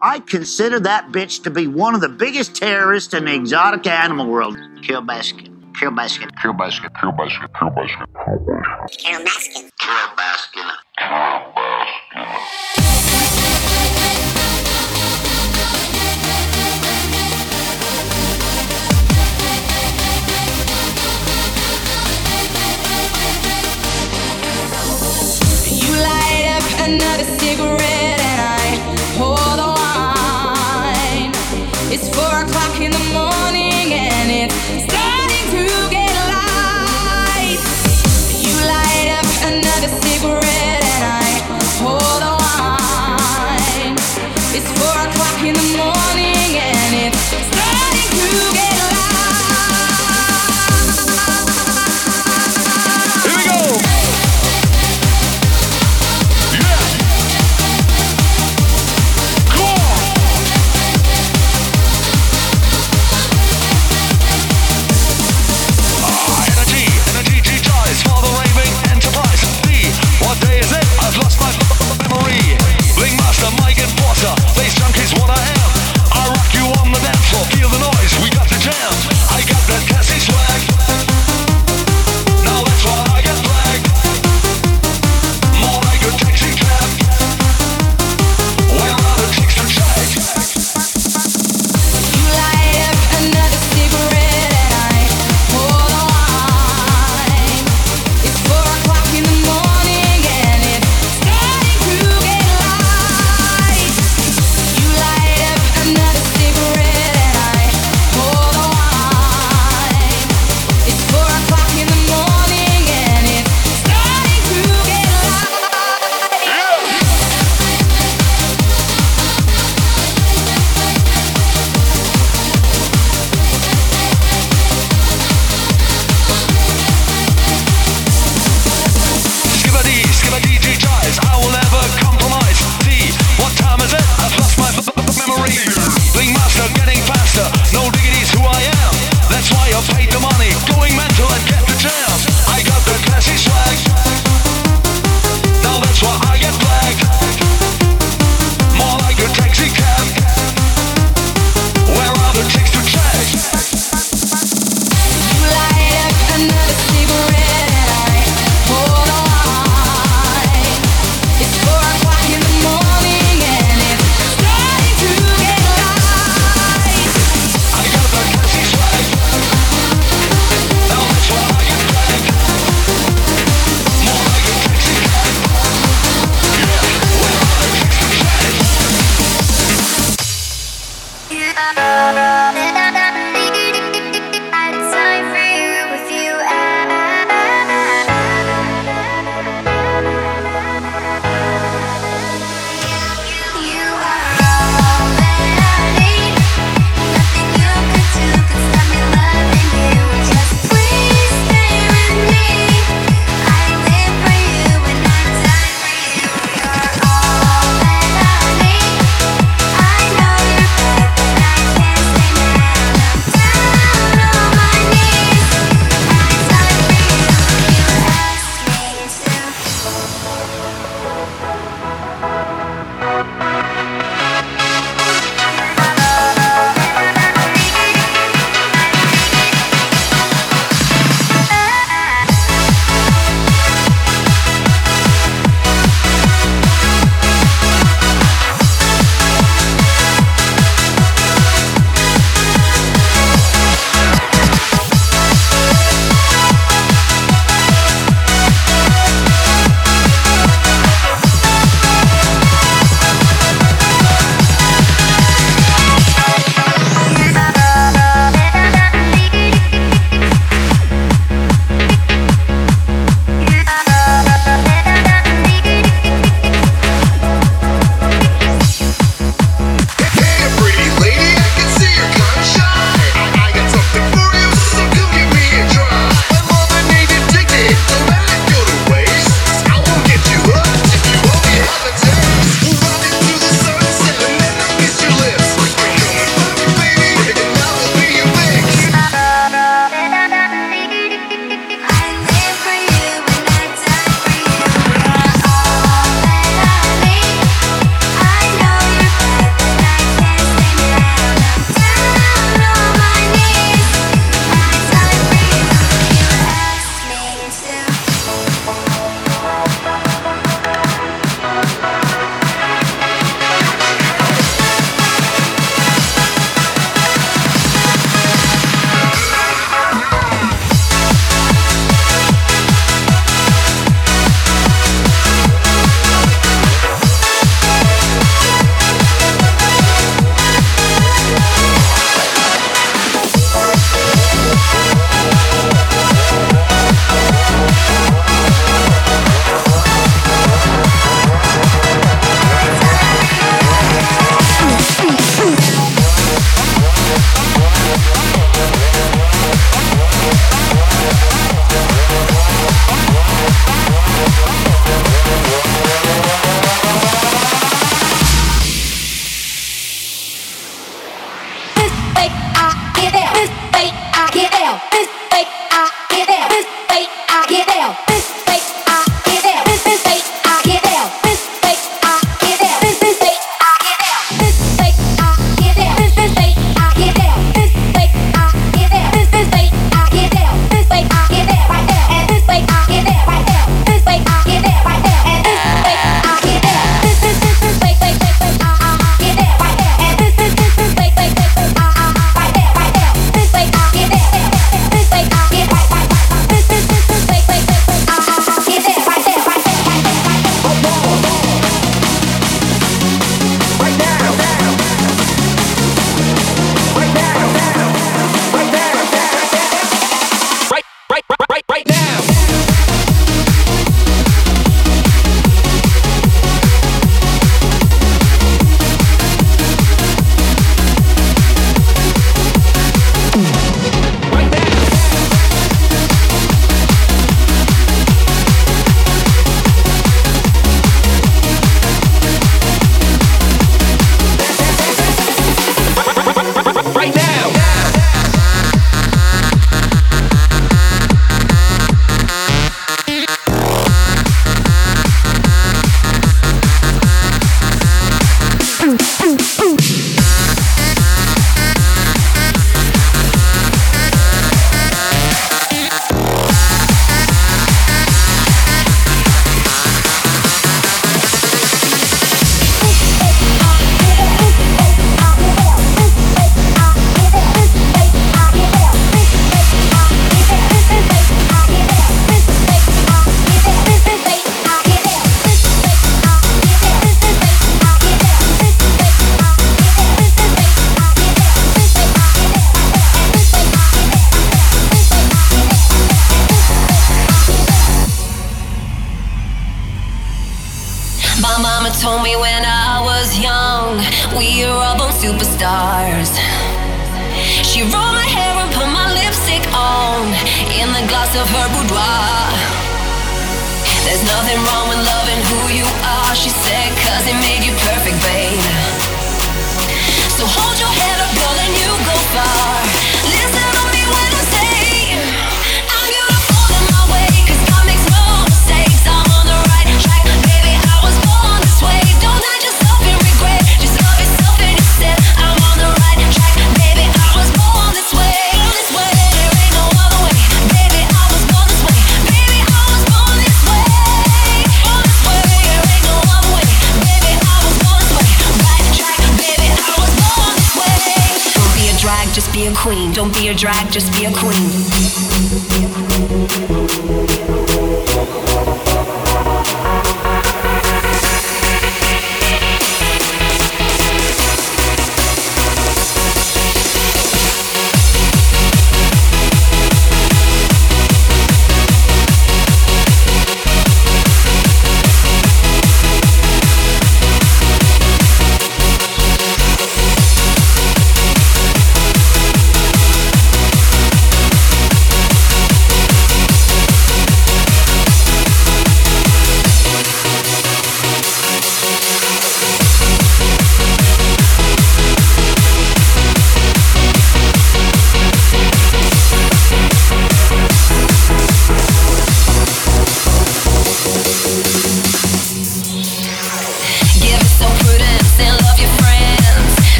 I consider that bitch to be one of the biggest terrorists in the exotic animal world. Carole Baskin. Carole Baskin. Carole Baskin. Carole Baskin. Carole Baskin. It's four o'clock in the morning and it's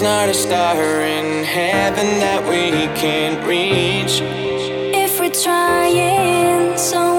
It's not a star in heaven that we can't reach. If we're trying so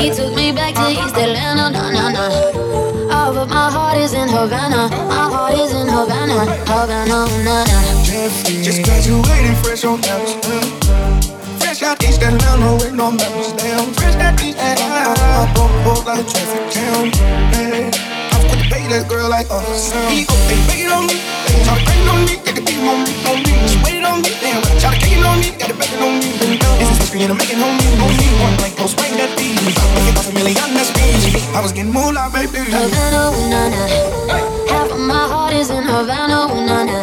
He took me back to East Atlanta, na na na. Oh, but my heart is in Havana. My heart is in Havana, Havana, na na. Just graduated fresh on campus. Fresh out East Atlanta with no maps. Damn, Fresh out East Atlanta, I'm like a traffic jam. Hey that girl like us. He up, they banging on me. Try to bang on me, got the beat on me, on me. She waited on me, damn. Try to kick it on me, got the back on me. This is history and I'm making on me, on me. One night close, swing that beat. Making off a million, that's me. I was getting moolah, baby. Havana, ooh, na na. Half of my heart is in Havana, ooh, na na.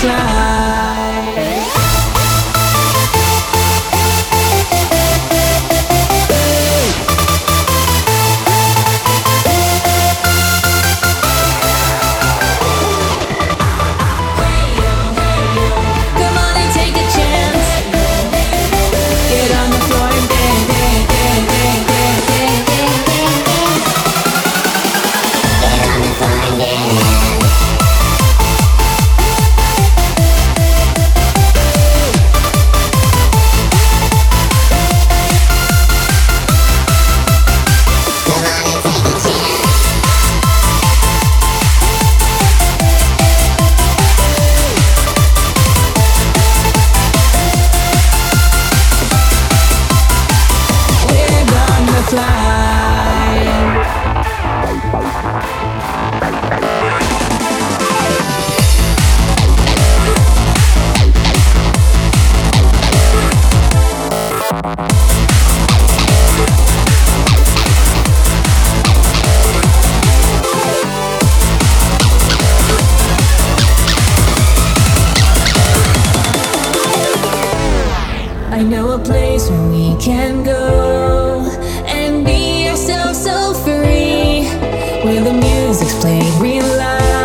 fly. explain explaining real life.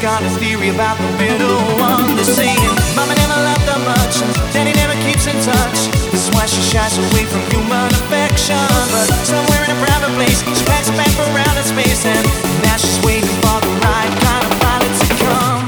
Got a theory about the middle one They're saying Mama never loved her much Daddy never keeps in touch. That's why she shies away from human affection. But somewhere in a private place She packs a bag for outer space And now she's waiting for the right kind of pilot to come.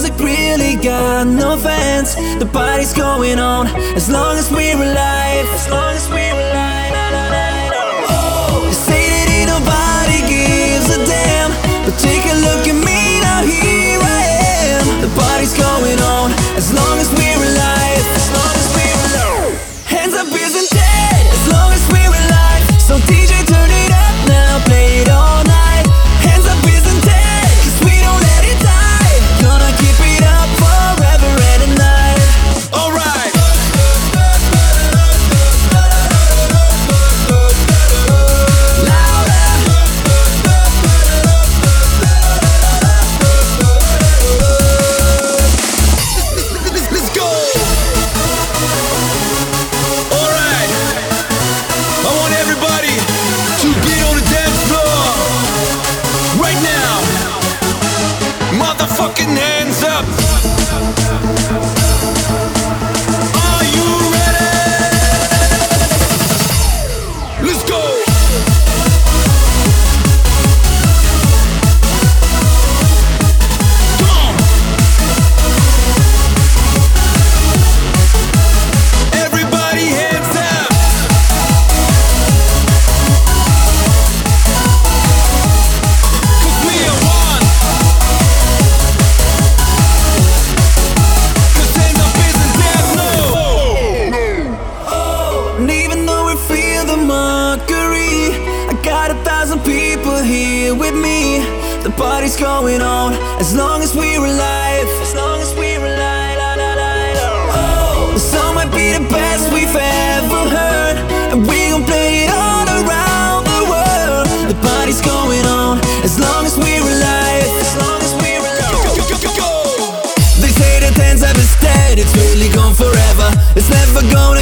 music really got no fans. The party's going on as long as we're alive. As long as we're alive. Party's going on as long as we're alive. As long as we're alive. La, la, la. Oh, the song might be the best we've ever heard, and we gon' play it all around the world. The party's going on as long as we're alive. As long as we're alive. They say that have a dead, it's really gone forever. It's never gonna